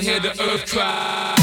hear the earth cry.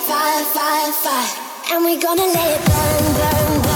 fire, fire, fire. And we're gonna let it burn, burn, burn.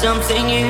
something you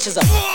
bitches up.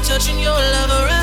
Touching your lover